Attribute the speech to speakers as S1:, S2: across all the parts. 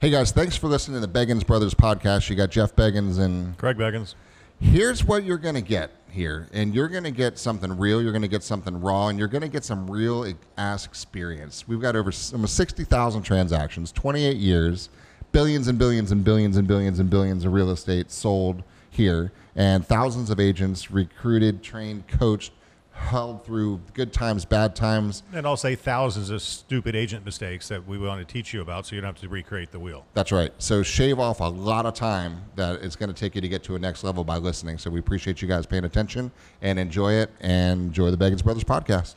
S1: Hey guys, thanks for listening to the Beggins Brothers podcast. You got Jeff Beggins and
S2: Craig Beggins.
S1: here's what you're going to get here and you're going to get something real you're going to get something raw and you're going to get some real ass experience we've got over almost 60000 transactions 28 years billions and billions and billions and billions and billions of real estate sold here and thousands of agents recruited trained coached held through good times bad times
S2: And I'll say thousands of stupid agent mistakes that we want to teach you about so you don't have to recreate the wheel.
S1: That's right. So shave off a lot of time that it's going to take you to get to a next level by listening. So we appreciate you guys paying attention and enjoy it and enjoy the Beggins Brothers podcast.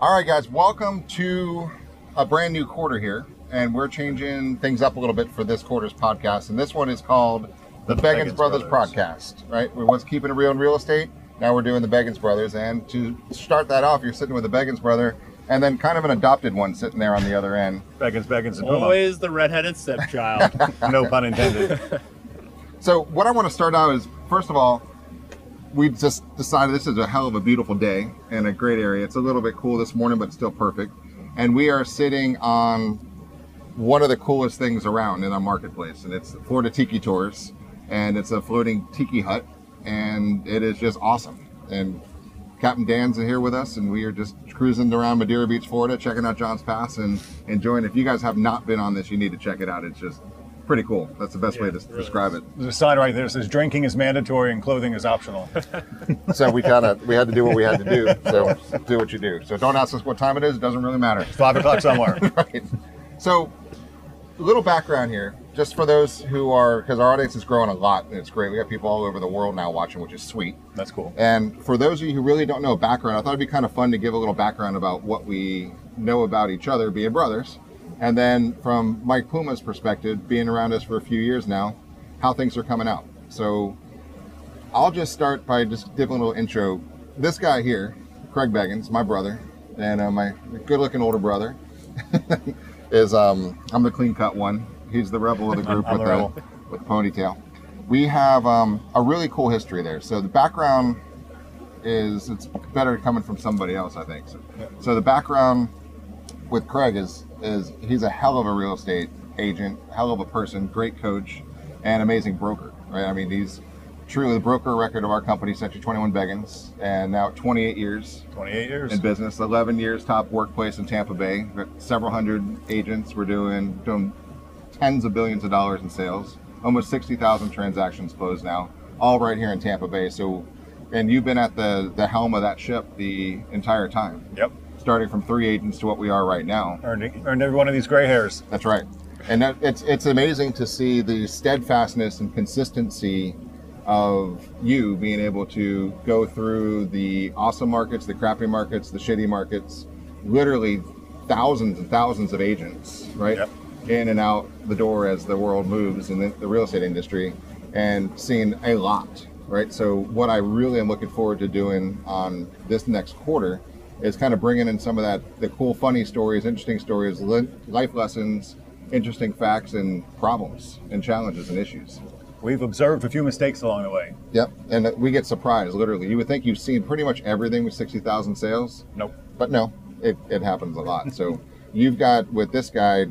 S1: All right, guys, welcome to a brand new quarter here, and we're changing things up a little bit for this quarter's podcast. And this one is called the,
S2: The
S1: Beggins,
S2: Beggins
S1: Brothers,
S2: Brothers.
S1: podcast. Right? We once keeping it real in real estate. Now we're doing the Beggins Brothers, and to start that off, you're sitting with the Beggins brother, and then kind of an adopted one sitting there on the other end.
S2: Beggins, Beggins, and Puma.
S3: Always the redheaded stepchild.
S2: No pun intended.
S1: So what I want to start out is first of all, we've just decided this is a hell of a beautiful day and a great area. It's a little bit cool this morning, but still perfect. And we are sitting on one of the coolest things around in our marketplace, and it's Florida Tiki Tours, and it's a floating tiki hut, and it is just awesome. And Captain Dan's here with us, and we are just cruising around Madeira Beach, Florida, checking out John's Pass and enjoying. If you guys have not been on this, you need to check it out. It's just pretty cool. That's the best way to
S3: really
S1: describe it.
S4: There's a sign right there that says drinking is mandatory and clothing is optional.
S1: So we kind of we had to do what we had to do. So do what you do. So don't ask us what time it is. It doesn't really matter.
S4: It's Five o'clock somewhere.
S1: Right. So a little background here, just for those who are because our audience is growing a lot and it's great. We got people all over the world now watching, which is sweet.
S4: That's cool.
S1: And for those of you who really don't know a background, I thought it'd be kind of fun to give a little background about what we know about each other, being brothers. And then from Mike Puma's perspective, being around us for a few years now, how things are coming out. So I'll just start by just giving a little intro. This guy here, Craig Beggins, my brother, and uh, my good looking older brother, is um, I'm the clean cut one. He's the rebel of the group with
S4: the
S1: the, with the ponytail. We have um, a really cool history there. So the background is it's better coming from somebody else, I think. So, so the background with Craig is is he's a hell of a real estate agent, hell of a person, great coach, and amazing broker. Right? I mean, he's truly the broker record of our company, Century 21 Beggins, and now 28 years
S4: 28 years.
S1: in business, 11 years top workplace in Tampa Bay, several hundred agents. We're doing doing tens of billions of dollars in sales, almost 60,000 transactions closed now, all right here in Tampa Bay. So, and you've been at the the helm of that ship the entire time,
S4: Yep.
S1: starting from three agents to what we are right now.
S4: Earned, earned every one of these gray hairs.
S1: That's right. And that, it's it's amazing to see the steadfastness and consistency of you being able to go through the awesome markets, the crappy markets, the shitty markets, literally thousands and thousands of agents, right?
S4: Yep.
S1: In and out the door as the world moves in the, the real estate industry and seeing a lot, right? So what I really am looking forward to doing on this next quarter is kind of bringing in some of that the cool funny stories interesting stories li- life lessons interesting facts and problems and challenges and issues
S4: We've observed a few mistakes along the way.
S1: yep and we get surprised literally you would think you've seen pretty much everything with 60000 sales
S4: Nope.
S1: but no it, it happens a lot so you've got with this guy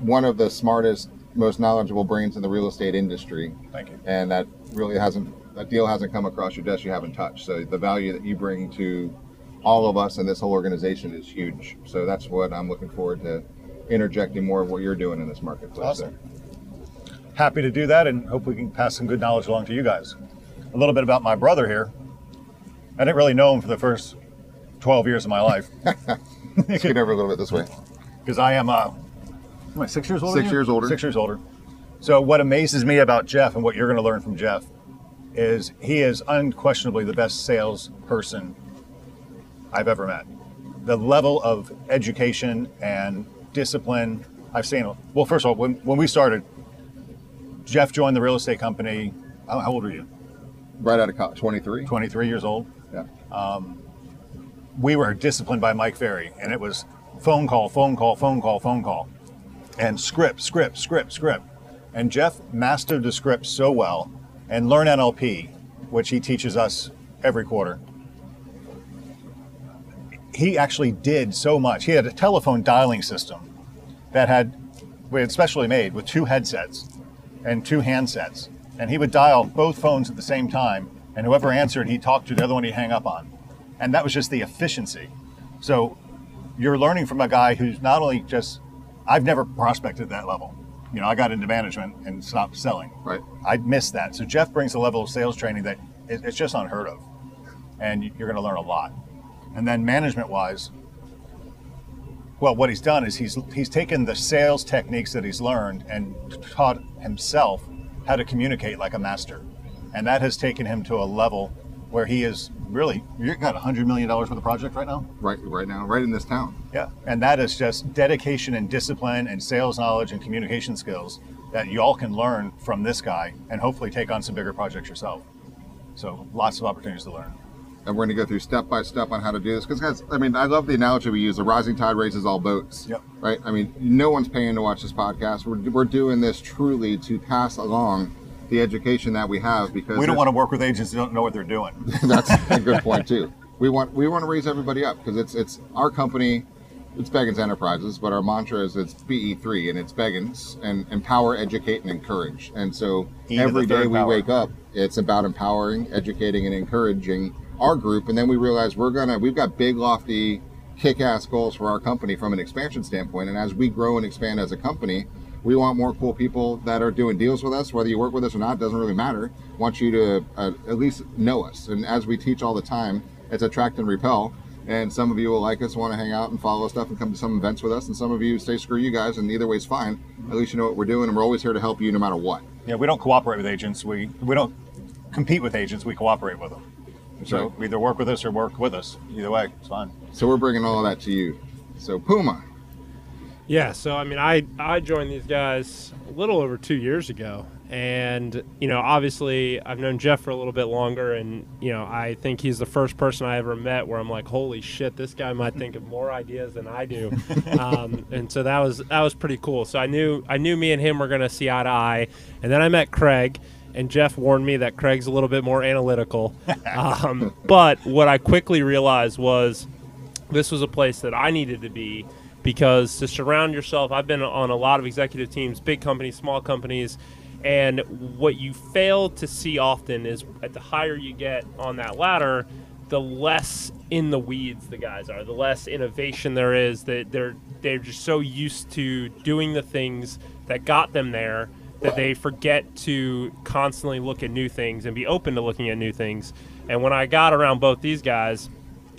S1: one of the smartest most knowledgeable brains in the real estate industry
S4: Thank you.
S1: and that really hasn't that deal hasn't come across your desk you haven't touched so the value that you bring to all of us and this whole organization is huge so that's what i'm looking forward to interjecting more of what you're doing in this marketplace
S4: Awesome. Happy to do that and hope we can pass some good knowledge along to you guys. A little bit about my brother here. I didn't really know him for the first 12 years of my life
S1: get over a little bit this way
S4: because I am, uh, am I six years older?
S1: Six years older.
S4: Six years older. So what amazes me about Jeff and what you're going to learn from Jeff is he is unquestionably the best salesperson I've ever met. The level of education and discipline I've seen. Well, first of all, when, when we started, Jeff joined the real estate company. How, how old are you?
S1: right out of college 23
S4: 23 years old.
S1: yeah um,
S4: we were disciplined by Mike Ferry, and it was phone call, phone call, phone call, phone call, and script, script, script, script. And Jeff mastered the script so well, and learn NLP, which he teaches us every quarter. he actually did so much. He had a telephone dialing system that had we had specially made with two headsets and two handsets, and he would dial both phones at the same time, and whoever answered, he talked to the other one he'd hang up on, and that was just the efficiency. So you're learning from a guy who's not only just I've never prospected that level. You know, I got into management and stopped selling.
S1: Right.
S4: I missed that. So Jeff brings a level of sales training that it's just unheard of, and you're going to learn a lot. And then management wise, well, what he's done is he's he's taken the sales techniques that he's learned and taught himself how to communicate like a master, and that has taken him to a level where he is really you got a hundred million dollars worth of project right now.
S1: Right, right now, right in this town.
S4: Yeah, and that is just dedication and discipline and sales knowledge and communication skills that you all can learn from this guy and hopefully take on some bigger projects yourself. So lots of opportunities to learn.
S1: And we're going to go through step by step on how to do this. Because, guys, I mean, I love the analogy we use: the rising tide raises all boats.
S4: Yep.
S1: Right. I mean, no one's paying to watch this podcast. We're, we're doing this truly to pass along the education that we have because
S4: We don't want to work with agents who don't know what they're doing.
S1: that's a good point too. We want we want to raise everybody up because it's it's our company, it's Beggins Enterprises, but our mantra is it's BE3 and it's Beggins and empower, educate, and encourage. And so every day we
S4: power.
S1: wake up, it's about empowering, educating, and encouraging our group. And then we realize we're gonna we've got big lofty, kick-ass goals for our company from an expansion standpoint. And as we grow and expand as a company. We want more cool people that are doing deals with us, whether you work with us or not, doesn't really matter. Want you to uh, at least know us. And as we teach all the time, it's attract and repel. And some of you will like us, want to hang out and follow stuff and come to some events with us. And some of you say, screw you guys, and either way way's fine. At least you know what we're doing, and we're always here to help you no matter what.
S4: Yeah, we don't cooperate with agents. We we don't compete with agents. We cooperate with them. So
S1: right.
S4: either work with us or work with us. Either way, it's fine.
S1: So we're bringing all of that to you. So, Puma,
S5: Yeah, so I mean, I I joined these guys a little over two years ago, and you know, obviously, I've known Jeff for a little bit longer, and you know, I think he's the first person I ever met where I'm like, holy shit, this guy might think of more ideas than I do, um, and so that was that was pretty cool. So I knew I knew me and him were gonna see eye to eye, and then I met Craig. And Jeff warned me that Craig's a little bit more analytical. Um, but what I quickly realized was this was a place that I needed to be because to surround yourself, I've been on a lot of executive teams, big companies, small companies, and what you fail to see often is at the higher you get on that ladder, the less in the weeds the guys are, the less innovation there is. That they're they're just so used to doing the things that got them there that they forget to constantly look at new things and be open to looking at new things. And when I got around both these guys,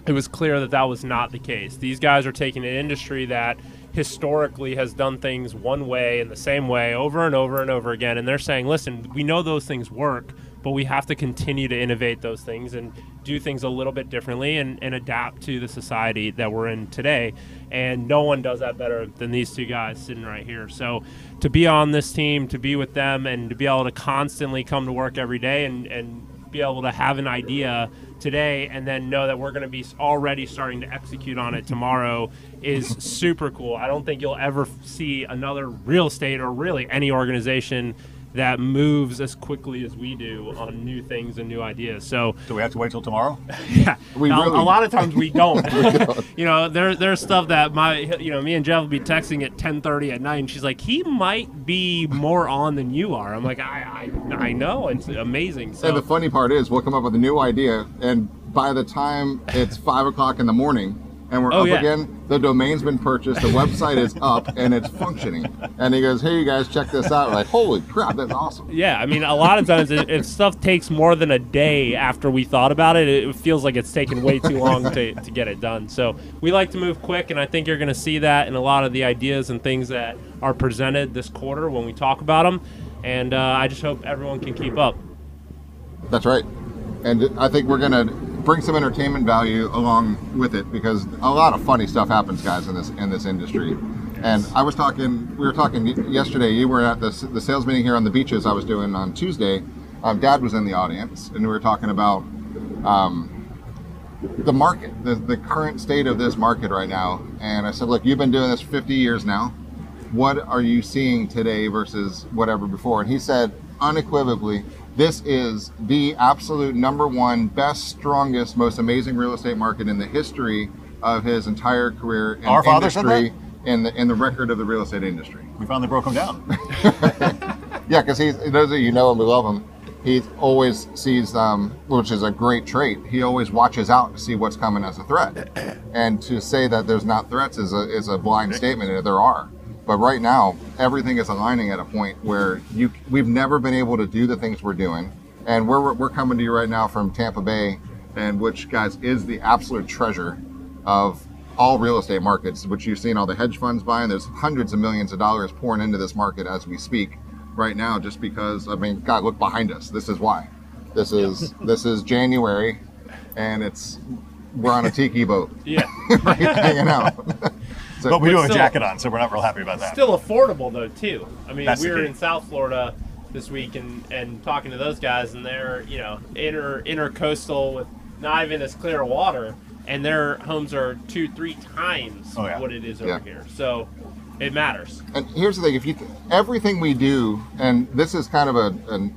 S5: it was clear that that was not the case. These guys are taking an industry that historically has done things one way and the same way over and over and over again, and they're saying, listen, we know those things work, but we have to continue to innovate those things and do things a little bit differently and, and adapt to the society that we're in today. And no one does that better than these two guys sitting right here. So to be on this team, to be with them, and to be able to constantly come to work every day and, and be able to have an idea today and then know that we're going to be already starting to execute on it tomorrow is super cool. I don't think you'll ever see another real estate or really any organization that moves as quickly as we do on new things and new ideas. So
S4: Do we have to wait till tomorrow?
S5: yeah,
S1: We
S5: Now,
S1: really-
S5: a lot of times we don't. you know, there there's stuff that my you know me and Jeff will be texting at 10:30 at night, and she's like, he might be more on than you are. I'm like, I I, I know, it's amazing. So
S1: and the funny part is, we'll come up with a new idea, and by the time it's five o'clock in the morning and we're
S5: Oh,
S1: up
S5: yeah.
S1: again, the domain's been purchased, the website is up, and it's functioning. And he goes, "Hey, you guys, check this out!" We're like, holy crap, that's awesome.
S5: Yeah, I mean, a lot of times if if stuff takes more than a day after we thought about it, it feels like it's taken way too long to, to get it done. So we like to move quick, and I think you're going to see that in a lot of the ideas and things that are presented this quarter when we talk about them. And uh, I just hope everyone can keep up.
S1: That's right. And I think we're gonna bring some entertainment value along with it because a lot of funny stuff happens, guys, in this in this industry. And I was talking, we were talking yesterday. You were at the the sales meeting here on the beaches. I was doing on Tuesday. Um, Dad was in the audience, and we were talking about um, the market, the, the current state of this market right now. And I said, look, you've been doing this 50 years now. What are you seeing today versus whatever before? And he said, unequivocally, This is the absolute number one, best, strongest, most amazing real estate market in the history of his entire career in
S4: Our father said
S1: industry in the in the record of the real estate industry.
S4: We finally broke him down.
S1: Yeah, because he's those of you know him, we love him. He always sees, um, which is a great trait. He always watches out to see what's coming as a threat, and to say that there's not threats is a is a blind statement. There are, but right now everything is aligning at a point where you we've never been able to do the things we're doing, and we're we're coming to you right now from Tampa Bay, and which guys is the absolute treasure of all real estate markets, which you've seen all the hedge funds buying. There's hundreds of millions of dollars pouring into this market as we speak right now, just because I mean, God, look behind us. This is why. This is this is January, and it's we're on a tiki boat,
S5: Yeah.
S1: right, hanging out. So,
S4: But we do have a
S5: still-
S4: jacket on, so we're not real happy about that.
S5: Still affordable though too. I mean,
S4: That's
S5: we
S4: the
S5: were in South Florida this week and and talking to those guys, and they're you know inter intercoastal with not even as clear water, and their homes are two three times
S4: Oh, yeah.
S5: what it is over
S1: Yeah.
S5: here. So it matters.
S1: and here's the thing: if you everything we do, and this is kind of a an,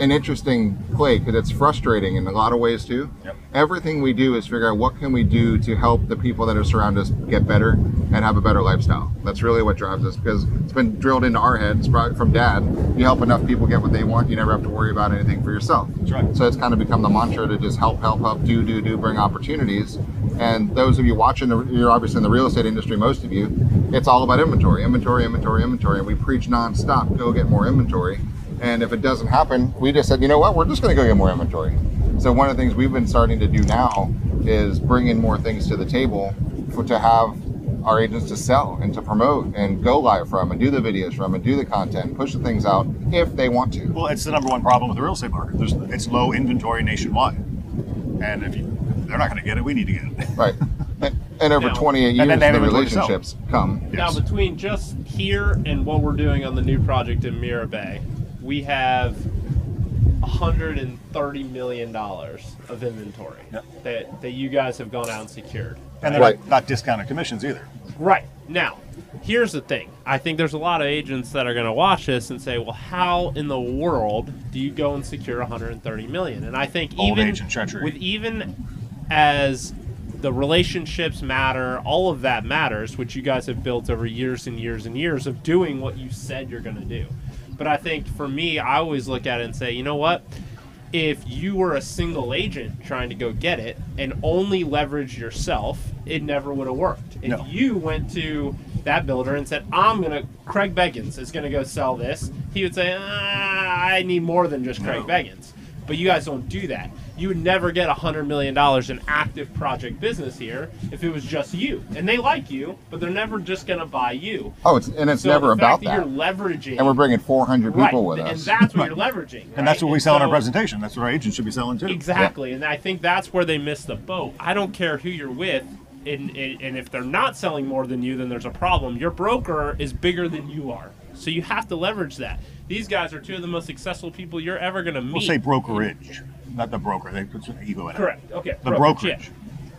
S1: an interesting play because it's frustrating in a lot of ways too.
S4: Yep.
S1: Everything we do is figure out what can we do to help the people that are surround us get better and have a better lifestyle. That's really what drives us because it's been drilled into our heads from dad. You help enough people get what they want, you never have to worry about anything for yourself.
S4: That's right.
S1: So it's kind of become the mantra to just help, help, help, do, do, do, bring opportunities. And those of you watching, the, you're obviously in the real estate industry, most of you, it's all about inventory, inventory, inventory, inventory. And we preach nonstop, go get more inventory. And if it doesn't happen, we just said, you know what, we're just going to go get more inventory. So one of the things we've been starting to do now is bring in more things to the table for, to have our agents to sell and to promote and go live from and do the videos from and do the content, push the things out if they want to.
S4: Well, it's the number one problem with the real estate market. There's, it's low inventory nationwide, and if you, they're not going to get it, we need to get it.
S1: Right. And, and over
S5: Now-
S1: 28
S4: And
S1: years,
S4: then they
S1: the
S4: inventory to sell.
S1: relationships come.
S4: Yes.
S5: Now, between just here and what we're doing on the new project in Mira Bay, we have 130 million dollars of inventory
S4: Yep.
S5: that that you guys have gone out and secured.
S4: And they're
S1: Right.
S4: not, not discounted commissions either.
S5: Right. Now, here's the thing. I think there's a lot of agents that are going to watch this and say, "Well, how in the world do you go and secure 130 million?" And I think
S4: Old
S5: even
S4: agent treachery.
S5: with even as the relationships matter, all of that matters, which you guys have built over years and years and years of doing what you said you're going to do. But I think for me, I always look at it and say, you know what? If you were a single agent trying to go get it and only leverage yourself, it never would have worked. If
S4: No.
S5: you went to that builder and said, I'm going to, Craig Beggins is going to go sell this, he would say, ah, I need more than just Craig
S4: No.
S5: Beggins. But you guys don't do that. You would never get $100 million in active project business here if it was just you. And they like you, but they're never just going to buy you.
S1: Oh, it's, and it's
S5: So
S1: never
S5: the
S1: about
S5: fact that.
S1: that.
S5: you're leveraging.
S1: And we're bringing 400 people
S5: right,
S1: with
S5: and
S1: us.
S5: And that's what you're leveraging.
S4: And that's what we sell in our presentation. That's what our agents should be selling too.
S5: Exactly, and I think that's where they miss the boat. I don't care who you're with, and, and, and if they're not selling more than you, then there's a problem. Your broker is bigger than you are, so you have to leverage that. These guys are two of the most successful people you're ever going to meet.
S4: We'll say brokerage, not the broker. They put some ego in it.
S5: Correct. Okay.
S4: The
S5: brokerage,
S4: brokerage.
S5: yeah.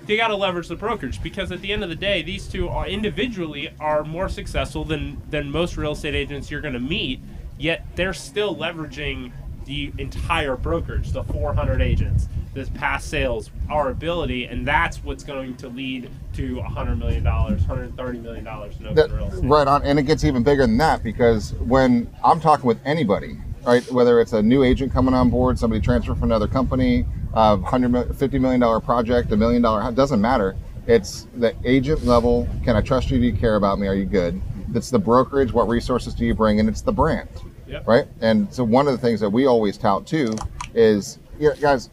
S5: They got to leverage the brokerage because at the end of the day, these two are individually are more successful than than most real estate agents you're going to meet. Yet they're still leveraging the entire brokerage, the 400 agents, this past sales, our ability, and that's what's going to lead to 100 million dollars, 130 million dollars in open
S1: That-
S5: real estate.
S1: right on, and it gets even bigger than that because when I'm talking with anybody, right, whether it's a new agent coming on board, somebody transferred from another company, uh, hundred mil- fifty million dollar project, a million dollar, doesn't matter. It's the agent level. Can I trust you? Do you care about me? Are you good? It's the brokerage. What resources do you bring? And it's the brand,
S5: Yep.
S1: right? And so one of the things that we always tout too is, you know, guys,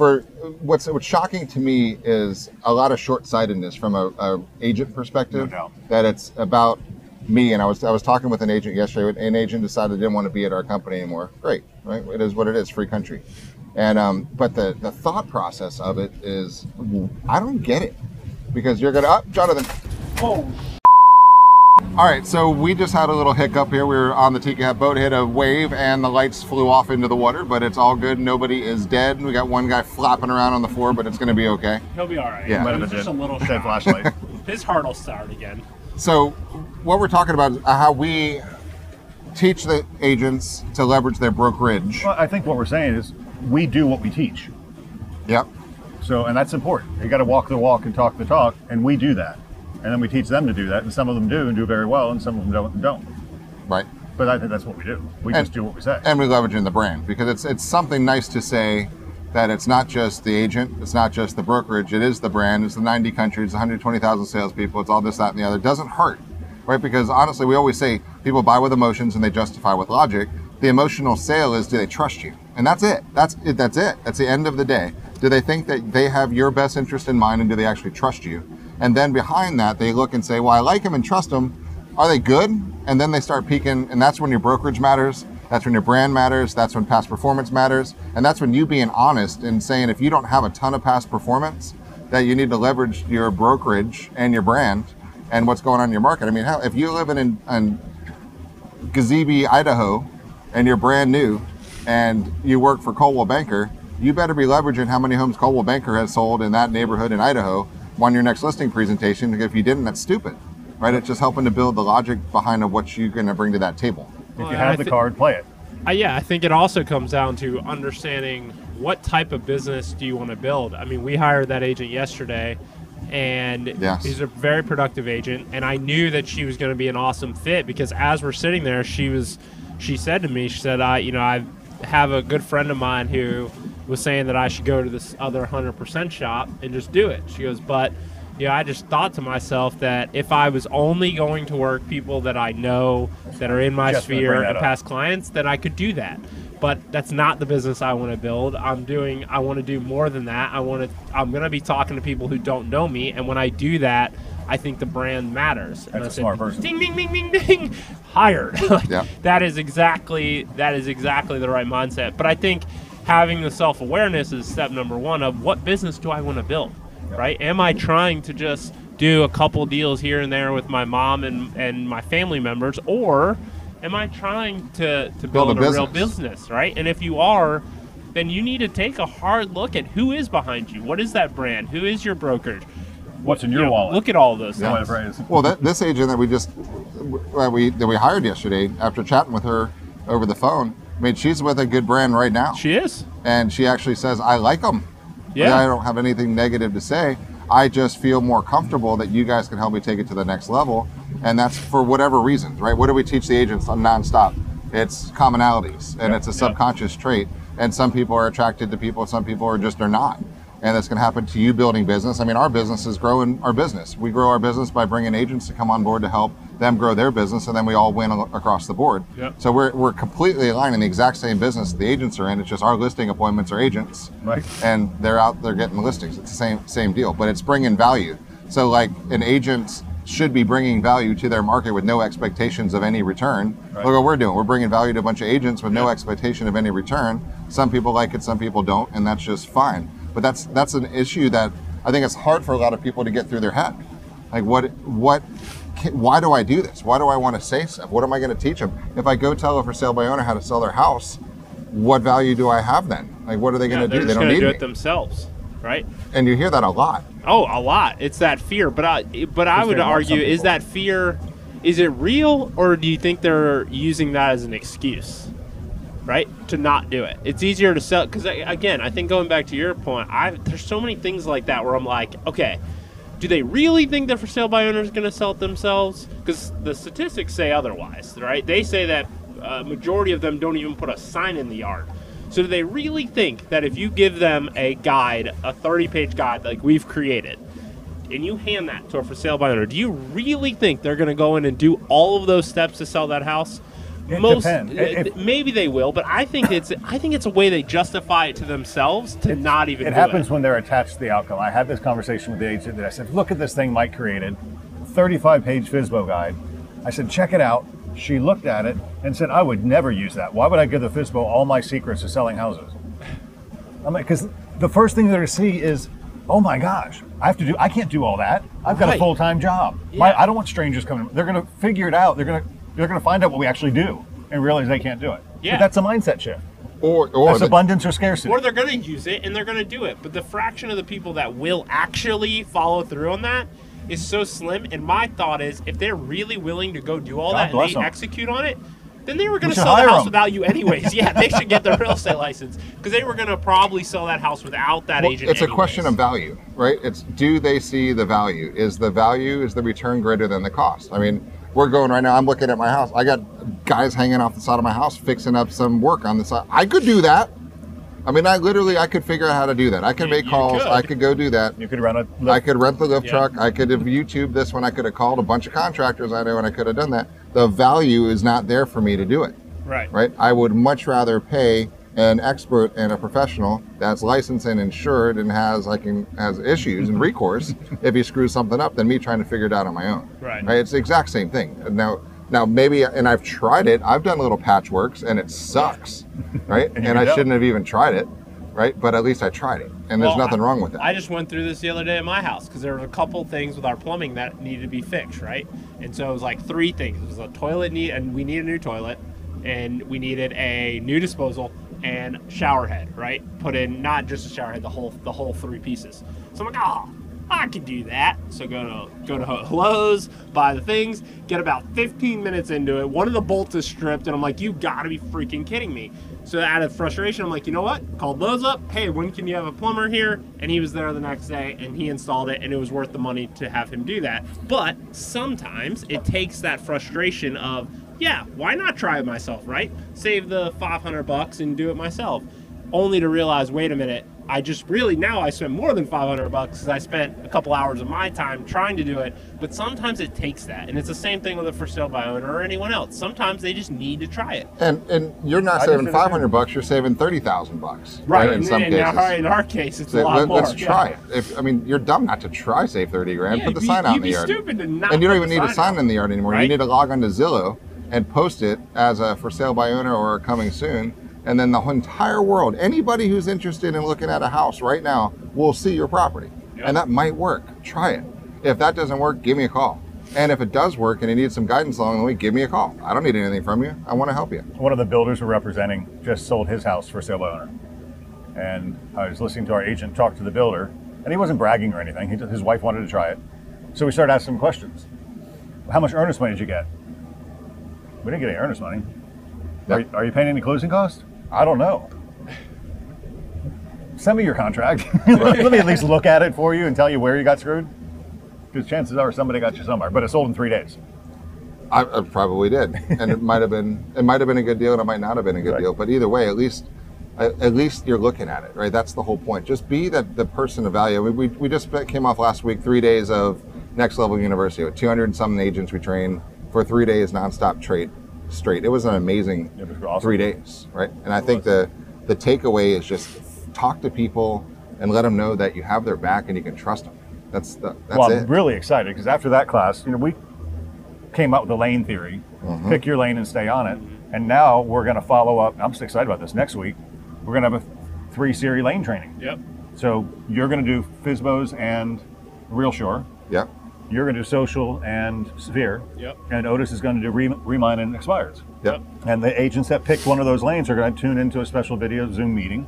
S1: for what's what's shocking to me is a lot of short-sightedness from a, a agent perspective.
S4: No doubt.
S1: that it's about me and I was I was talking with an agent yesterday an agent decided they didn't want to be at our company anymore. Great right? It is what it is free country. And um but the the thought process of it is I don't get it because you're gonna up Jonathan.
S5: Oh,
S1: all right so we just had a little hiccup here we were on the Tiki Hut boat hit a wave and the lights flew off into the water but it's all good nobody is dead we got one guy flapping around on the floor but it's gonna be okay
S5: he'll be all right.
S1: Yeah.
S5: It
S1: Might
S5: was just a little
S4: dead
S5: shock.
S4: flashlight.
S5: His heart will start again.
S1: So, what we're talking about is how we teach the agents to leverage their brokerage.
S4: Well, I think what we're saying is we do what we teach.
S1: Yep.
S4: So, and that's important. You got to walk the walk and talk the talk, and we do that. And then we teach them to do that, and some of them do and do very well, and some of them don't don't.
S1: Right.
S4: But I think that's what we do. We
S1: And-
S4: just do what we say.
S1: and we leverage in the brand because it's it's something nice to say that it's not just the agent, it's not just the brokerage, it is the brand, it's the 90 countries, 120,000 salespeople, it's all this, that, and the other. It doesn't hurt, right? Because honestly, we always say people buy with emotions and they justify with logic. The emotional sale is do they trust you, and that's it. That's it. That's it. That's the end of the day. Do they think that they have your best interest in mind, and do they actually trust you? And then behind that, they look and say, well, I like him and trust him. Are they good? And then they start peaking, and that's when your brokerage matters. That's when your brand matters. That's when past performance matters. And that's when you being honest and saying if you don't have a ton of past performance, that you need to leverage your brokerage and your brand and what's going on in your market. I mean, if you live in, in, in Gazebo, Idaho, and you're brand new and you work for Coldwell Banker, you better be leveraging how many homes Coldwell Banker has sold in that neighborhood in Idaho on your next listing presentation. If you didn't, that's stupid, right? It's just helping to build the logic behind of what you're going to bring to that table.
S4: if you
S5: and I
S4: have the card, play it.
S5: Uh, yeah, I think it also comes down to understanding what type of business do you want to build. I mean, we hired that agent yesterday, and
S1: Yes.
S5: he's a very productive agent. And I knew that she was going to be an awesome fit because as we're sitting there, she was, she said to me, she said, "I, you know, I have a good friend of mine who was saying that I should go to this other hundred percent shop and just do it." She goes, "But." you know, I just thought to myself that if I was only going to work people that I know that are in my
S4: Just
S5: sphere and
S4: up.
S5: past clients, then I could do that. But that's not the business I want to build. I'm doing. I want to do more than that. I want to. I'm going to be talking to people who don't know me, and when I do that, I think the brand matters. And
S4: That's
S5: I
S4: a
S5: said,
S4: smart person.
S5: Ding, ding, ding, ding, ding. Hired. Like,
S1: Yeah.
S5: That is exactly. That is exactly the right mindset. But I think having the self awareness is step number one of what business do I want to build, right? Am I trying to just do a couple deals here and there with my mom and, and my family members, or am I trying to, to
S1: Build
S5: build,
S1: a
S5: a, real
S1: business.
S5: business, right? And if you are, then you need to take a hard look at who is behind you. What is that brand? Who is your brokerage?
S4: What's in
S5: You
S4: your
S5: know,
S4: wallet?
S5: Look at all those
S1: Yeah.
S5: things.
S4: Whatever it is.
S1: Well, that, this agent that we just that we that we hired yesterday, after chatting with her over the phone, I mean, she's with a good brand right now,
S5: She is.
S1: and she actually says, "I like them.
S5: Yeah.
S1: I don't have anything negative to say. I just feel more comfortable that you guys can help me take it to the next level, and that's for whatever reasons, right? What do we teach the agents on nonstop? It's commonalities, and
S4: Yeah,
S1: it's a subconscious trait. And some people are attracted to people, some people are just are not. And that's going to happen to you building business. I mean, our business is growing our business. We grow our business by bringing agents to come on board to help them grow their business, and then we all win across the board.
S5: Yep.
S1: So we're, we're completely aligned in the exact same business the agents are in. It's just our listing appointments are agents
S4: Right.
S1: and they're out there getting listings. It's the same same deal, but it's bringing value. So like an agent should be bringing value to their market with no expectations of any return.
S4: Right.
S1: Look what we're doing. We're bringing value to a bunch of agents with no expectation of any return. Some people like it, some people don't, and that's just fine. But that's that's an issue that I think it's hard for a lot of people to get through their head. Like what what why do I do this? Why do I want to say stuff? What am I going to teach them? If I go tell a for sale by owner how to sell their house, what value do I have then? Like what are they going
S5: Yeah,
S1: to
S5: they're
S1: do? They
S5: just
S1: don't
S5: going
S1: need
S5: to do
S1: me.
S5: it themselves, right?
S1: and you hear that a lot.
S5: Oh, a lot. It's that fear, but I but I would argue is that fear is it real or do you think they're using that as an excuse? Right? To not do it. It's easier to sell cuz again, I think going back to your point, I there's so many things like that where I'm like, okay, do they really think that for sale by owner is going to sell it themselves? Cuz the statistics say otherwise, right? They say that uh, majority of them don't even put a sign in the yard. So do they really think that if you give them a guide, a 30-page guide like we've created, and you hand that to a for sale by owner, do you really think they're going to go in and do all of those steps to sell that house?
S4: It
S5: Most
S4: depends.
S5: Uh, maybe they will, but I think it's I think it's a way they justify it to themselves to not even.
S4: It happens when they're attached to the outcome. I had this conversation with the agent that I said, look at this thing Mike created, 35 page FSBO guide. I said, check it out. She looked at it and said, I would never use that. Why would I give the FSBO all my secrets to selling houses? I'm like, because the first thing they're going to see is, oh my gosh, I have to do, I can't do all that. I've got a full time job. My, I don't want strangers coming. They're going to figure it out. They're going to, they're going to find out what we actually do and realize they can't do it.
S5: Yeah.
S4: But that's a mindset shift.
S1: Or or
S4: That's
S1: the-
S4: abundance or scarcity.
S5: Or they're going to use it and they're going to do it, but the fraction of the people that will actually follow through on that is so slim. And my thought is, if they're really willing to go do all
S4: God
S5: that and
S4: bless
S5: they
S4: 'em.
S5: execute on it, then they were going
S4: You
S5: to sell the
S4: house
S5: house
S4: 'em.
S5: without you anyways. Yeah, they should get their real estate license because they were going to probably sell that house without that
S1: Well,
S5: agent.
S1: it's a question of value, right? It's do they see the value? Is the value is the return greater than the cost? I mean, we're going right now. I'm looking at my house. I got guys hanging off the side of my house fixing up some work on the side. I could do that. I mean, I literally I could figure out how to do that. I could
S5: You-
S1: make
S5: you
S1: calls. I
S5: could.
S1: could go do that.
S4: You could run a lift.
S1: I could rent the lift
S5: Yeah.
S1: truck. I could have YouTube this one. I could have called a bunch of contractors I know, and I could have done that. The value is not there for me to do it
S5: Right.
S1: right? I would much rather pay an expert and a professional that's licensed and insured and has like has issues and recourse if he screws something up than me trying to figure it out on my own.
S5: Right.
S1: It's the exact same thing. Now, now maybe, and I've tried it. I've done little patchworks and it sucks, right?
S4: And
S1: and I shouldn't have even tried it, right? But at least I tried it, and there's nothing
S5: I-
S1: wrong with that.
S5: I just went through this the other day at my house because there were a couple things with our plumbing that needed to be fixed, right? And so it was like three things. It was a toilet need, and we need a new toilet, and we needed a new disposal and shower head, right? Put in not just a shower head, the whole the whole three pieces. So I'm like, oh, I can do that. So go to go to Lowe's, buy the things, get about 15 minutes into it. One of the bolts is stripped, and I'm like, you gotta be freaking kidding me. So out of frustration, I'm like, you know what? Called Lowe's up. Hey, when can you have a plumber here? And he was there the next day, and he installed it, and it was worth the money to have him do that. But sometimes it takes that frustration of, yeah, why not try it myself, right? Save the 500 bucks and do it myself only to realize, wait a minute, I just really now I spent more than 500 bucks because I spent a couple hours of my time trying to do it. But sometimes it takes that, and it's the same thing with a for sale by owner or anyone else. Sometimes they just need to try it.
S1: and and you're not
S4: I
S1: saving 500 bucks. You're saving 30,000 bucks,
S5: Right.
S1: In
S5: and
S1: some
S5: in,
S1: cases.
S5: our, in our case, it's a
S1: So
S5: lot
S1: let,
S5: more.
S1: us
S5: yeah.
S1: try it. If I mean, you're dumb not to try save 30 grand.
S5: Yeah,
S1: put the
S5: you'd
S1: sign
S5: be-
S1: out in
S5: you'd
S1: the
S5: be
S1: yard.
S5: stupid to not
S1: and you don't even need a
S5: sign
S1: sign
S5: out.
S1: in the yard anymore. You need to log onto Zillow and post it as a for sale by owner or coming soon. And then the entire world, anybody who's interested in looking at a house right now, will see your property.
S5: Yep.
S1: And that might work. Try it. If that doesn't work, give me a call. And if it does work and you need some guidance along the way, give me a call. I don't need anything from you. I want to help you.
S4: One of the builders we're representing just sold his house for sale by owner. And I was listening to our agent talk to the builder, and he wasn't bragging or anything. He his wife wanted to try it. So we started asking him questions. How much earnest money did you get? We didn't get any earnest money. Are,
S1: Yep.
S4: are you paying any closing costs? I don't know. Send me your contract. Let me at least look at it for you and tell you where you got screwed. Because chances are somebody got you somewhere, but it sold in three days.
S1: I, I probably did, and it might have been it might have been a good deal, and it might not have been a good
S4: Right.
S1: deal. But either way, at least at, at least you're looking at it, right? That's the whole point. Just be that the person of value. We, we, we just came off last week, three days of Next Level University with 200 and some agents we trained for three days nonstop trade straight. It was an amazing
S4: It was awesome.
S1: three days, right? And I think the the takeaway is just talk to people and let them know that you have their back and you can trust them. That's the, that's
S4: well,
S1: it.
S4: I'm really excited because after that class, you know, we came up with the lane theory.
S1: Mm-hmm.
S4: Pick your lane and stay on it. And now we're going to follow up. I'm just excited about this. Next week, we're going to have a three series lane training.
S5: Yep.
S4: So you're going to do FSBOs and Real Shore.
S1: Yep.
S4: You're going to do social and sphere.
S5: Yep.
S4: And Otis is going to do re- remine and expires.
S1: Yep.
S4: And the agents that picked one of those lanes are going to tune into a special video Zoom meeting.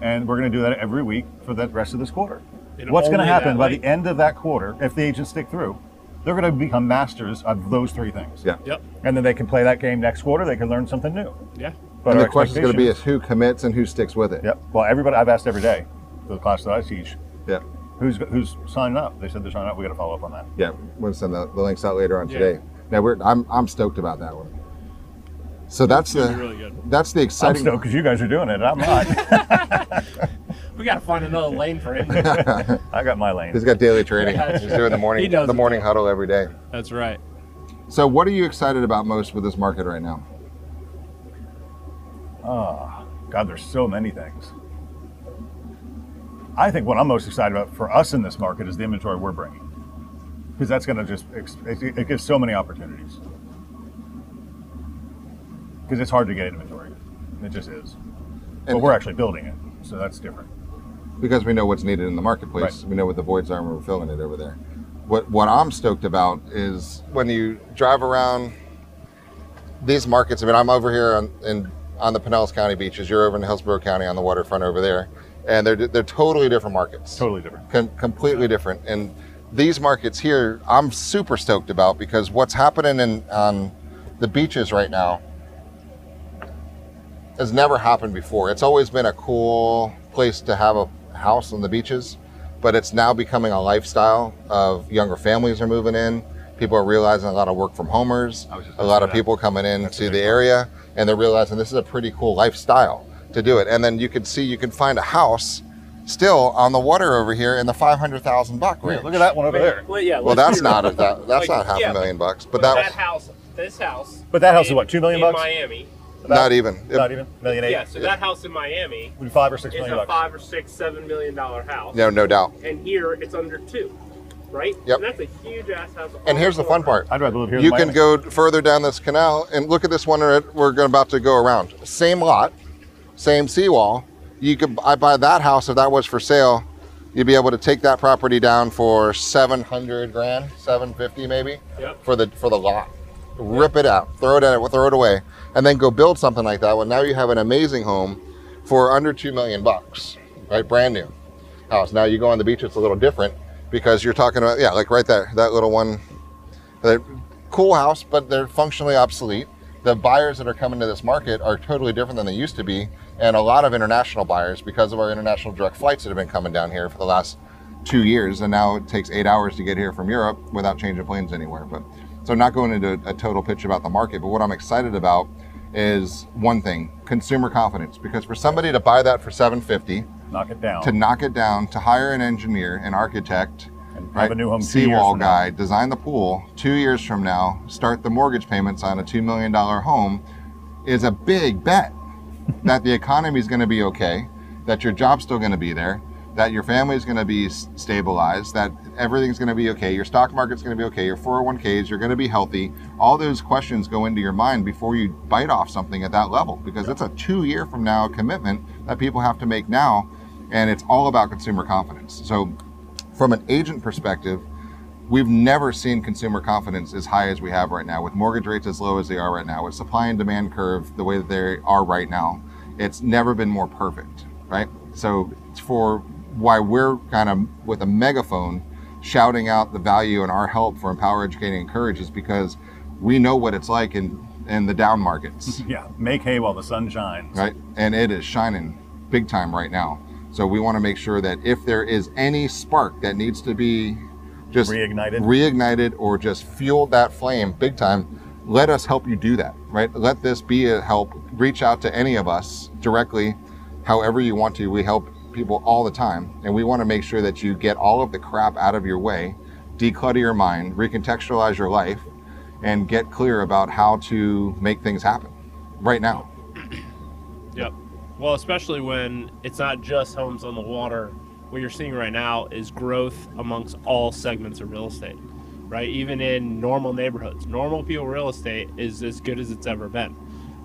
S4: And we're going to do that every week for the rest of this quarter.
S5: And
S4: What's going to happen by
S5: lane.
S4: the end of that quarter, if the agents stick through, they're going to become masters of those three things.
S1: Yeah.
S5: Yep.
S4: And then they can play that game next quarter. They can learn something new.
S5: Yeah.
S4: But
S1: and the question is going to be is who commits and who sticks with it.
S4: Yep. Well, everybody I've asked every day for the class that I teach,
S1: Yeah.
S4: Who's who's signing up? They said they're signing up. We got to follow up on that.
S1: Yeah, we'll send the, the links out later on
S5: Yeah.
S1: today. Now we're I'm I'm stoked about that one. So that's the
S5: really good.
S1: that's the
S4: I'm
S1: exciting.
S4: stoked because you guys are doing it. I'm not.
S5: We got to find another lane for him.
S4: I got my lane.
S1: He's got daily training. He's doing the morning
S5: He does
S1: the
S5: it.
S1: morning huddle every day.
S5: That's right.
S1: So what are you excited about most with this market right now?
S4: Oh, God, there's so many things. I think what I'm most excited about for us in this market is the inventory we're bringing. Because that's going to just it it gives so many opportunities. Because it's hard to get inventory. It just is. but we're actually building it, so that's different.
S1: Because we know what's needed in the marketplace.
S4: Right.
S1: We know what the voids are and we're filling it over there. What what I'm stoked about is when you drive around these markets. I mean, I'm over here on in on the Pinellas County beaches. You're over in Hillsborough County on the waterfront over there, and they're they're totally different markets.
S4: Totally different.
S1: com- completely different. And these markets here, I'm super stoked about because what's happening in on the beaches right now has never happened before. It's always been a cool place to have a house on the beaches, but it's now becoming a lifestyle of younger families are moving in. People are realizing a lot of work from homers,
S4: I was just
S1: a lot of
S4: that.
S1: people coming
S4: That's
S1: into the area, and they're realizing this is a pretty cool lifestyle to do it. And then you can see you can find a house still on the water over here in the 500,000 buck
S4: Yeah,
S1: range.
S4: look at that one over there.
S3: Well, yeah.
S1: Well, that's not a, that, that's
S3: Like,
S1: not half
S3: yeah,
S1: a million bucks, but
S3: But
S1: that,
S3: that house, this house.
S4: But that house is what, two million
S3: in
S4: bucks?
S3: Miami.
S1: not even.
S4: Not even million eight.
S3: Yeah, so that house in Miami
S4: Would be five or six
S3: is
S4: million
S3: a
S4: bucks.
S3: five or six, seven million dollar house.
S1: No, no doubt.
S3: And here it's under two, right?
S1: Yep.
S3: And that's a huge ass house.
S1: And here's the fun part.
S4: I'd rather live here.
S1: You
S4: than
S1: can
S4: Miami.
S1: go further down this canal and look at this one we're gonna- about to go around. Same lot, same seawall. You could I buy that house if that was for sale. You'd be able to take that property down for seven hundred grand, seven fifty maybe,
S3: Yep.
S1: for the for the lot. Rip it out, throw it at throw it away, and then go build something like that. Well, now you have an amazing home for under two million bucks, right? Brand new house. Now you go on the beach, it's a little different because you're talking about yeah, like right there, that little one they're cool house, but they're functionally obsolete. The buyers that are coming to this market are totally different than they used to be, and a lot of international buyers because of our international direct flights that have been coming down here for the last two years, and now it takes eight hours to get here from Europe without changing planes anywhere. But so I'm not going into a total pitch about the market, but what I'm excited about is one thing: consumer confidence. Because for somebody to buy that for 750,
S4: knock it down.
S1: to knock it down, to hire an engineer, an architect,
S4: And have
S1: right?
S4: a new home
S1: seawall
S4: from now.
S1: guy, design the pool. Two years from now, start the mortgage payments on a two million dollar home, is a big bet that the economy is going to be okay, that your job's still going to be there, that your family's going to be stabilized, that everything's going to be okay, your stock market's going to be okay, your 401ks, you're going to be healthy. All those questions go into your mind before you bite off something at that level because it's a two year from now commitment that people have to make now. And it's all about consumer confidence. So, from an agent perspective, we've never seen consumer confidence as high as we have right now with mortgage rates as low as they are right now with supply and demand curve the way that they are right now it's never been more perfect right so it's for why we're kind of with a megaphone shouting out the value and our help for empower educating encourage is because we know what it's like in in the down markets
S4: Yeah, make hay while the sun shines.
S1: right? And it is shining big time right now. So we want to make sure that if there is any spark that needs to be just
S4: Reignited.
S1: reignited or just fueled that flame big time, let us help you do that, right? Let this be a help. Reach out to any of us directly, however you want to. We help people all the time, and we want to make sure that you get all of the crap out of your way, declutter your mind, recontextualize your life, and get clear about how to make things happen right now.
S5: Yep. Well, especially when it's not just homes on the water. What you're seeing right now is growth amongst all segments of real estate, right? Even in normal neighborhoods, normal people real estate is as good as it's ever been,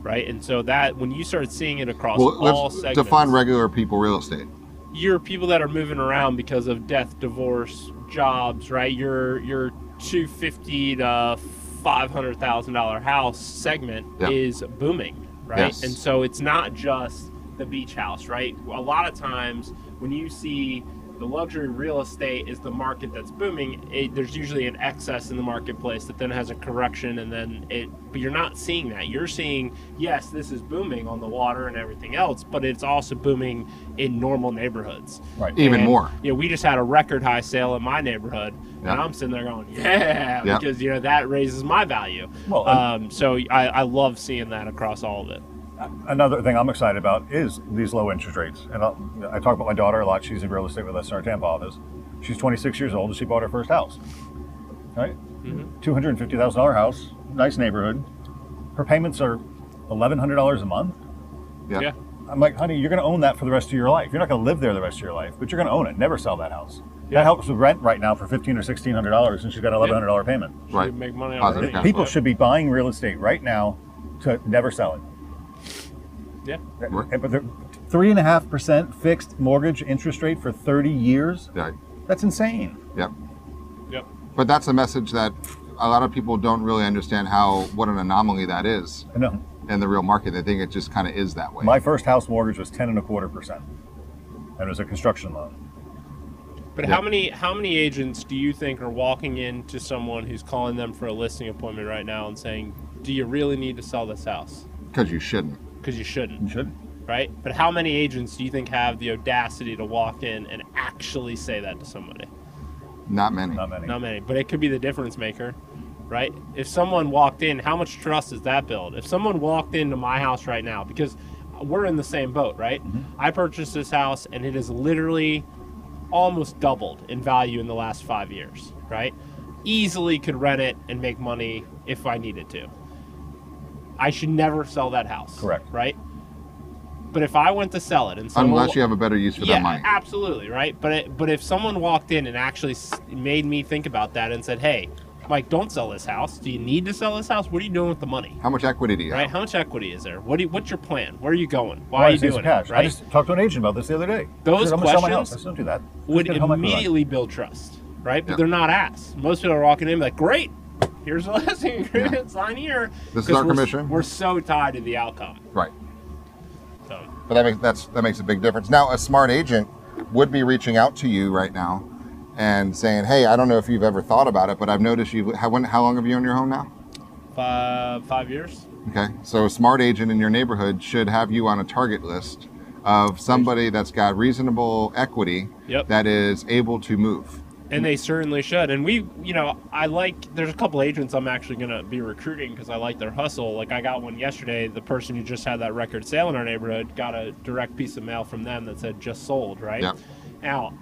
S5: right? And so that when you start seeing it across
S1: Well,
S5: all
S1: let's
S5: segments,
S1: define regular people real estate.
S5: you're people that are moving around because of death, divorce, jobs, right? Your your two fifty to five hundred thousand dollar house segment is booming, right?
S1: Yes.
S5: And so it's not just the beach house, right? A lot of times when you see the luxury real estate is the market that's booming, it, there's usually an excess in the marketplace that then has a correction, and then it. But you're not seeing that. You're seeing yes, this is booming on the water and everything else, but it's also booming in normal neighborhoods.
S4: Right.
S1: Even
S5: And,
S1: more.
S5: You know, we just had a record high sale in my neighborhood,
S1: Yeah.
S5: and I'm sitting there going, "Yeah,"
S1: Yeah.
S5: because you know that raises my value.
S4: Well,
S5: um, so I, I love seeing that across all of it.
S4: Another thing I'm excited about is these low interest rates. And I'll, I talk about my daughter a lot. She's in real estate with us in our Tampa office. She's 26 years old and she bought her first house. Right? Mm-hmm. $250,000 house, nice neighborhood. Her payments are $1,100 a month.
S1: Yeah.
S5: Yeah.
S4: I'm like, honey, you're going to own that for the rest of your life. You're not going to live there the rest of your life, but you're going to own it. Never sell that house.
S5: Yeah.
S4: That helps with rent right now for fifteen or sixteen hundred dollars, and she's got an eleven hundred dollar payment.
S1: Right.
S5: make money on it.
S4: People should be buying real estate right now to never sell it.
S5: Yeah.
S4: But the three and a half percent fixed mortgage interest rate for thirty years.
S1: Yeah.
S4: That's insane.
S1: Yep.
S5: Yep.
S1: But that's a message that a lot of people don't really understand how what an anomaly that is
S4: I know.
S1: in the real market. They think it just kind of is that way.
S4: My first house mortgage was ten and a quarter percent, and it was a construction loan.
S5: But
S1: Yeah.
S5: how many how many agents do you think are walking into someone who's calling them for a listing appointment right now and saying, "Do you really need to sell this house?"
S1: Because you shouldn't.
S5: Because you shouldn't
S4: You should.
S5: right? But how many agents do you think have the audacity to walk in and actually say that to somebody?
S1: Not many.
S4: Not many.
S5: Not many, but it could be the difference maker, right? If someone walked in, how much trust does that build? If someone walked into my house right now, because we're in the same boat, right? Mm-hmm. I purchased this house and it has literally almost doubled in value in the last five years, right? Easily could rent it and make money if I needed to. I should never sell that house.
S4: Correct.
S5: Right? But if I went to sell it and someone
S1: Unless you have a better use for
S5: yeah,
S1: that money.
S5: absolutely, right? But it, but if someone walked in and actually made me think about that and said, "Hey, Mike, don't sell this house. Do you need to sell this house? What are you doing with the money?
S1: How much equity do you
S5: Right?
S1: have?
S5: How much equity is there? What do you, what's your plan? Where are you going? Why
S4: Why
S5: are you doing
S4: cash?
S5: it?
S4: I just talked to an agent about this the other day.
S5: Those
S4: Said, I'm sell my house.
S5: questions
S4: don't that.
S5: Would
S4: Just get home equity.
S5: immediately build trust, right? But
S1: Yeah.
S5: they're not asked. Most people are walking in like, "Great, here's the listing agreement. Sign here."
S1: This is our
S5: we're
S1: commission.
S5: We're so tied to the outcome.
S1: Right.
S5: So
S1: But that makes that's that makes a big difference. Now, a smart agent would be reaching out to you right now and saying, "Hey, I don't know if you've ever thought about it, but I've noticed you. How, when, how long have you owned your home now?
S5: five five years.
S1: Okay, so a smart agent in your neighborhood should have you on a target list of somebody that's got reasonable equity
S5: Yep.
S1: that is able to move.
S5: And they certainly should. And we, you know, I like, there's a couple agents I'm actually going to be recruiting because I like their hustle. Like, I got one yesterday. The person who just had that record sale in our neighborhood got a direct piece of mail from them that said just sold, right?
S1: Yep.
S5: Now,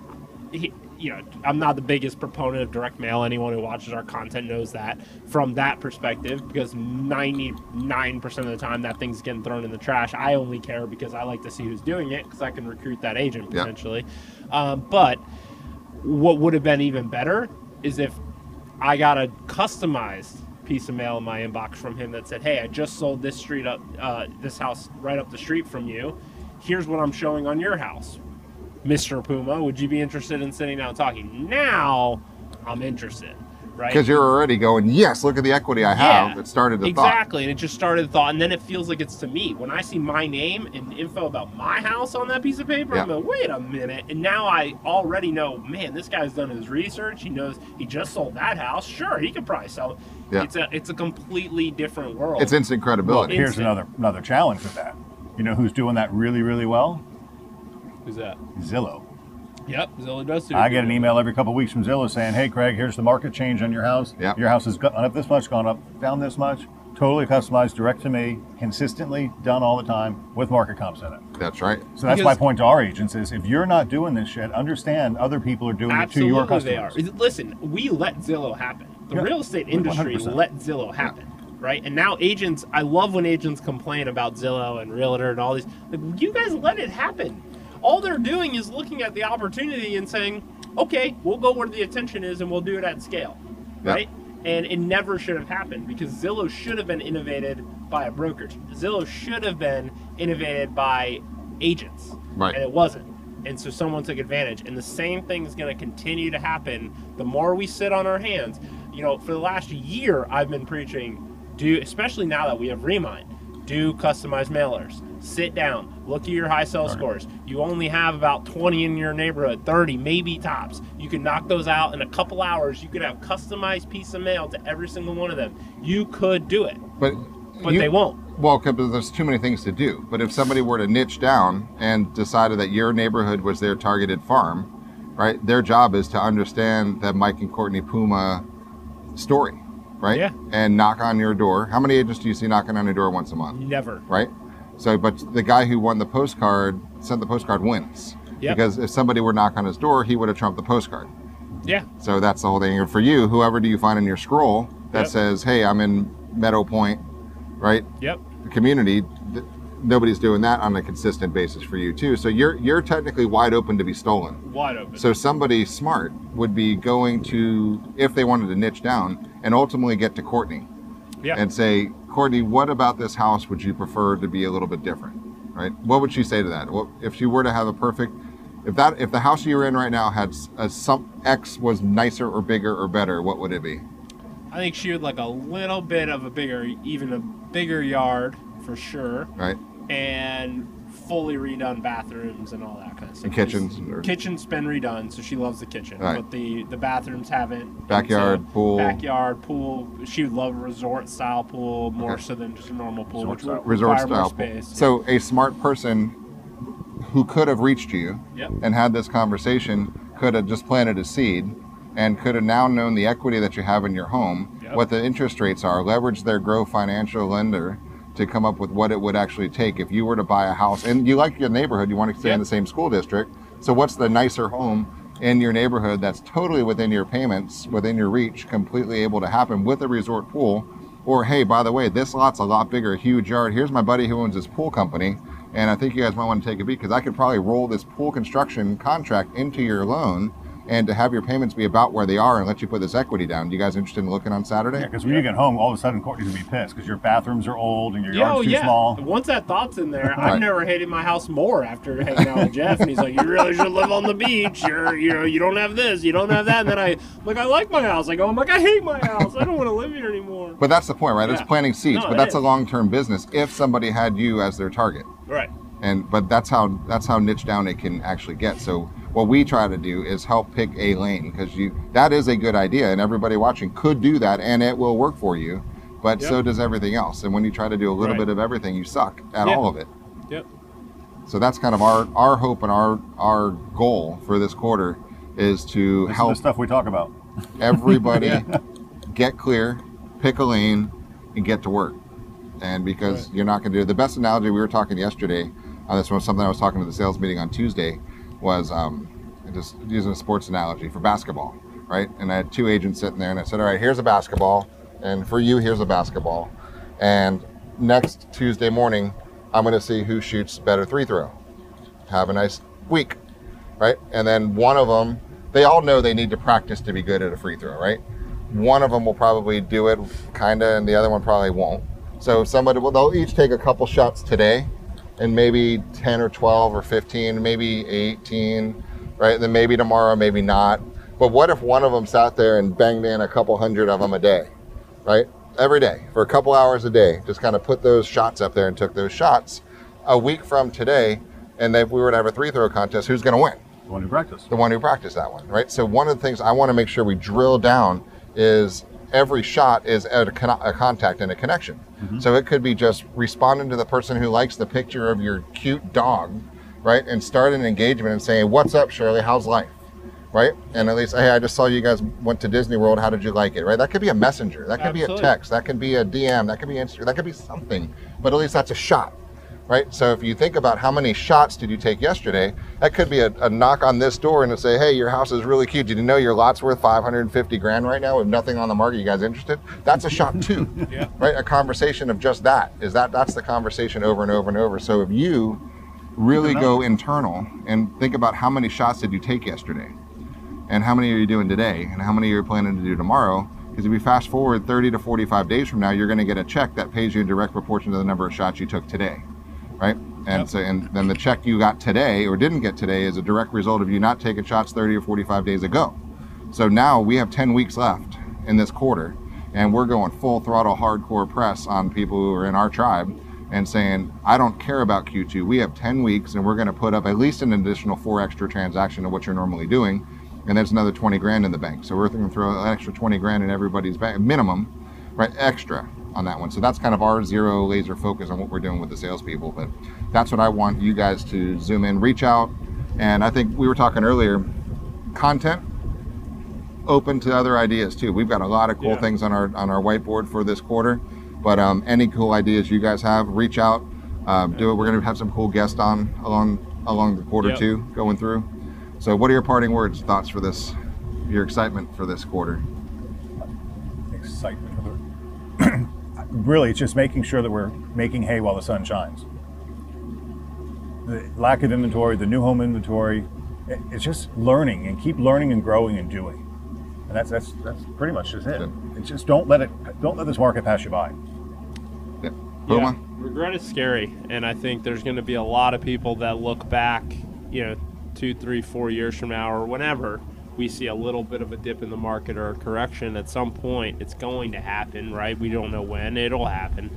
S5: he, you know, I'm not the biggest proponent of direct mail. Anyone who watches our content knows that from that perspective, because 99% of the time that thing's getting thrown in the trash. I only care because I like to see who's doing it because I can recruit that agent potentially. Um, but what would have been even better is if I got a customized piece of mail in my inbox from him that said, "Hey, I just sold this street up, uh, this house right up the street from you. Here's what I'm showing on your house, Mister Puma. Would you be interested in sitting down talking?" Now, I'm interested, right?
S1: Because you're already going, yes, look at the equity I have.
S5: Yeah,
S1: it started the thought.
S5: exactly, and it just started the thought, and then it feels like it's to me. When I see my name and info about my house on that piece of paper, I'm like, wait a minute, and now I already know, man, this guy's done his research. He knows he just sold that house. Sure, he could probably sell. it.
S1: Yeah.
S5: It's a it's a completely different world.
S1: It's instant credibility.
S5: Well,
S4: Here's
S5: Instant.
S4: another another challenge with that. You know who's doing that really really well?
S5: Who's that?
S4: Zillow.
S5: Yep, Zillow does too.
S4: I get an email every couple of weeks from Zillow saying, "Hey, Craig, here's the market change on your house.
S1: Yeah.
S4: Your house has gone up this much, gone up down this much. Totally customized, direct to me, consistently done all the time with market comps in it."
S1: That's right.
S4: So that's
S5: Because-
S4: my point to our agents: is if you're not doing this shit, understand other people are doing it to your
S5: Absolutely, they are. Listen, we let Zillow happen. The
S4: Yeah,
S5: real estate
S4: 100%.
S5: industry let Zillow happen, right? And now agents, I love when agents complain about Zillow and Realtor and all these. Like, you guys let it happen. All they're doing is looking at the opportunity and saying, "Okay, we'll go where the attention is, and we'll do it at scale,"
S1: Yeah.
S5: right? And it never should have happened because Zillow should have been innovated by a brokerage. Zillow should have been innovated by agents
S1: Right.
S5: and it wasn't. And so someone took advantage. And the same thing is going to continue to happen the more we sit on our hands. You know, for the last year, I've been preaching, do, especially now that we have Remine, do customized mailers. Sit down, look at your high sell scores. You only have about 20 in your neighborhood, 30, maybe tops. You can knock those out in a couple hours. You could have customized piece of mail to every single one of them. You could do it,
S1: But
S5: but
S1: you-
S5: they won't.
S1: Well, because there's too many things to do. But if somebody were to niche down and decided that your neighborhood was their targeted farm, right? Their job is to understand that Mike and Courtney Puma story, right?
S5: Yeah.
S1: And knock on your door. How many agents do you see knocking on your door once a month,
S5: Never.
S1: right? So, but the guy who won the postcard sent the postcard wins.
S5: Yep.
S1: Because if somebody were to knock on his door, he would have trumped the postcard.
S5: Yeah.
S1: So that's the whole thing. And for you, whoever do you find in your scroll that
S5: Yep.
S1: says, "Hey, I'm in Meadow Pointe," right?
S5: Yep.
S1: the community th- nobody's doing that on a consistent basis for you too so you're you're technically wide open to be stolen
S5: Wide open.
S1: so somebody smart would be going to if they wanted to niche down and ultimately get to courtney
S5: yeah.
S1: and say courtney what about this house would you prefer to be a little bit different right? What would she say to that? What, if she were to have a perfect if that if the house you're in right now had a, some x was nicer or bigger or better what would it be?
S5: I think she would like a little bit of a bigger, even a bigger yard for sure.
S1: right.
S5: And fully redone bathrooms and all that kind of stuff.
S1: And kitchens or-
S5: Kitchen's been redone, so she loves the kitchen.
S1: Right.
S5: But the the bathrooms haven't.
S1: Backyard,
S5: So,
S1: pool.
S5: Backyard pool. She would love a resort style pool more
S1: Okay.
S5: so than just a normal pool,
S4: Resort
S5: which would
S4: style.
S1: resort
S5: require more
S1: pool.
S5: space.
S1: So a smart person who could have reached you
S5: Yep.
S1: and had this conversation could have just planted a seed and could have now known the equity that you have in your home,
S5: Yep.
S1: what the interest rates are, leverage their Grow Financial lender to come up with what it would actually take if you were to buy a house and you like your neighborhood, you want to stay in the same school district. So what's the nicer home in your neighborhood that's totally within your payments, within your reach, completely able to happen with a resort pool? Or hey, by the way, this lot's a lot bigger, huge yard. Here's my buddy who owns this pool company, and I think you guys might want to take a beat because I could probably roll this pool construction contract into your loan and to have your payments be about where they are and let you put this equity down. You guys interested in looking on Saturday?
S4: Yeah, because when you get home, all of a sudden Courtney's gonna be pissed because your bathrooms are old and your
S5: Yeah, oh,
S4: yard's too
S5: yeah.
S4: small.
S5: Once that thought's in there, I've never hated my house more after hanging out with Jeff. And he's like, "You really should live on the beach. You're, you know, you don't have this, you don't have that." And then I, like, I like my house. I go, I'm like, I hate my house. I don't want to live here anymore.
S1: But that's the point, right? It's
S5: Yeah.
S1: planting seeds,
S5: No,
S1: but
S5: it
S1: that's a long-term business if somebody had you as their target.
S5: Right.
S1: and but that's how that's how niche down it can actually get so what we try to do is help pick a lane because you that is a good idea and everybody watching could do that and it will work for you but so does everything else and when you try to do a little
S5: Right.
S1: bit of everything you suck at
S5: Yeah.
S1: all of it
S5: Yep.
S1: so that's kind of our our hope and our our goal for this quarter is to
S4: This is
S1: help
S4: the stuff we talk about.
S1: everybody get clear, pick a lane, and get to work. And because you're not going to do the best analogy we were talking yesterday, uh, this was something I was talking to the sales meeting on Tuesday, was um, just using a sports analogy for basketball, right? And I had two agents sitting there, and I said, "All right, here's a basketball, and for you, here's a basketball, and next Tuesday morning, I'm going to see who shoots better three throw. Have a nice week, right? And then one of them, they all know they need to practice to be good at a free throw, right? One of them will probably do it, kind of, and the other one probably won't. So somebody will, they'll each take a couple shots today, and maybe 10 or 12 or 15, maybe 18, right? And then maybe tomorrow, maybe not. But what if one of them sat there and banged in a couple hundred of them a day, right? Every day for a couple hours a day, just kind of put those shots up there and took those shots. A week from today, and if we were to have a three throw contest, who's going to win?
S4: The one who practiced.
S1: the one who practiced that one, right? So one of the things I want to make sure we drill down is every shot is at a, con- a contact and a connection. Mm-hmm. So it could be just responding to the person who likes the picture of your cute dog, right? And start an engagement and saying, "What's up, Shirley? How's life?" Right? And at least, hey, I just saw you guys went to Disney World. How did you like it? Right? That could be a messenger. That could be a text. That could be a DM. That could be Instagram. That could be something. But at least that's a shot right? So if you think about how many shots did you take yesterday, that could be a, a knock on this door and to say, hey, your house is really cute. Did you know your lot's worth 550 grand right now with nothing on the market? You guys interested? That's a shot too,
S5: Yeah.
S1: right? A conversation of just that is that that's the conversation over and over and over. So if you really go internal and think about how many shots did you take yesterday and how many are you doing today and how many are you planning to do tomorrow because if you fast forward 30 to 45 days from now you're going to get a check that pays you in direct proportion to the number of shots you took today right? And so and then the check you got today or didn't get today is a direct result of you not taking shots 30 or 45 days ago. So now we have 10 weeks left in this quarter and we're going full throttle hardcore press on people who are in our tribe and saying i don't care about q2 we have 10 weeks and we're going to put up at least an additional four extra transaction of what you're normally doing and that's another 20 grand in the bank. So we're going to throw an extra 20 grand in everybody's bank minimum right extra on that one. So that's kind of our zero laser focus on what we're doing with the salespeople but that's what i want you guys to zoom in reach out. And i think we were talking earlier content open to other ideas too. We've got a lot of cool
S5: Yeah.
S1: things on our on our whiteboard for this quarter but um, any cool ideas you guys have reach out. Um, do it. We're going to have some cool guests on along along the quarter
S5: Yep.
S1: two going through. So what are your parting words thoughts for this your excitement for this quarter
S4: really, it's just making sure that we're making hay while the sun shines. The lack of inventory, the new home inventory, it's just learning and keep learning and growing and doing. And that's that's that's pretty much just it.
S1: Good.
S4: It's just don't let it don't let this market pass you by.
S1: yeah.
S5: Yeah, regret is scary, and I think there's going to be a lot of people that look back, you know, two, three, four years from now, or whenever we see a little bit of a dip in the market or a correction. At some point, it's going to happen, right? We don't know when it'll happen,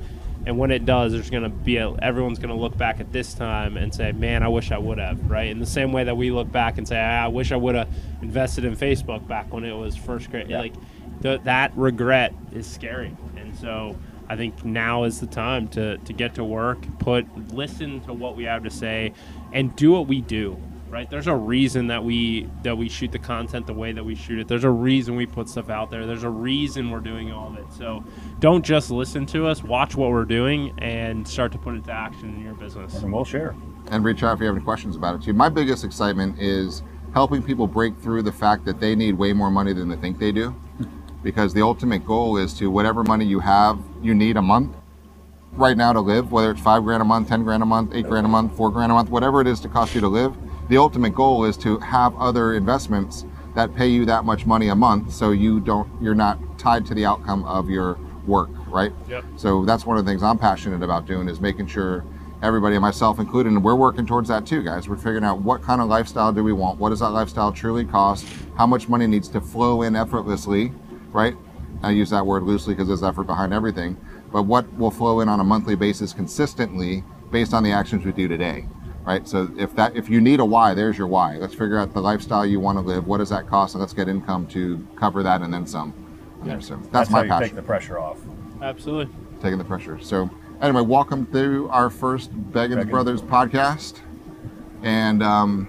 S5: And when it does, there's going to be a, everyone's going to look back at this time and say, "Man, I wish I would have." Right? In the same way that we look back and say, ah, "I wish I would have invested in Facebook back when it was first great."
S4: Yeah.
S5: Like th- that regret is scary, and so I think now is the time to to get to work, put listen to what we have to say, and do what we do. Right? There's a reason that we that we shoot the content the way that we shoot it. There's a reason we put stuff out there. There's a reason we're doing all of it. So don't just listen to us. Watch what we're doing and start to put it to action in your business.
S4: And we'll share.
S1: and reach out if you have any questions about it too. My biggest excitement is helping people break through the fact that they need way more money than they think they do. Because the ultimate goal is to whatever money you have, you need a month right now to live, whether it's five grand a month, ten grand a month, eight grand a month, four grand a month, whatever it is to cost you to live. The ultimate goal is to have other investments that pay you that much money a month so you don't you're not tied to the outcome of your work, right?
S5: Yep.
S1: So that's one of the things I'm passionate about doing is making sure everybody, myself included, and we're working towards that too, guys. We're figuring out what kind of lifestyle do we want? What does that lifestyle truly cost? How much money needs to flow in effortlessly, right? I use that word loosely because there's effort behind everything. But what will flow in on a monthly basis consistently based on the actions we do today, right? So if that if you need a why, there's your why. Let's figure out the lifestyle you want to live. What does that cost? And let's get income to cover that and then some. Yeah. So that's,
S4: That's,
S1: my
S4: how you
S1: passion
S4: take the pressure off.
S5: Absolutely.
S1: taking the pressure. So, anyway, welcome to our first Beggins
S4: Beggins.
S1: Brothers podcast, and um,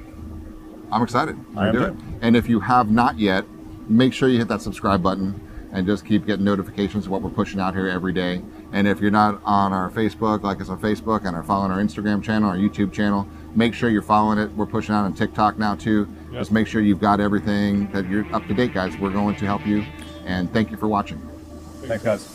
S1: I'm excited
S4: I am
S1: do it. And if you have not yet, make sure you hit that subscribe button and just keep getting notifications of what we're pushing out here every day. And if you're not on our Facebook, like us on Facebook, and are following our Instagram channel, our YouTube channel, make sure you're following it. We're pushing out on TikTok now too.
S5: Yep.
S1: Just make sure you've got everything that you're up to date, guys. We're going to help you, and thank you for watching.
S4: Thanks, guys.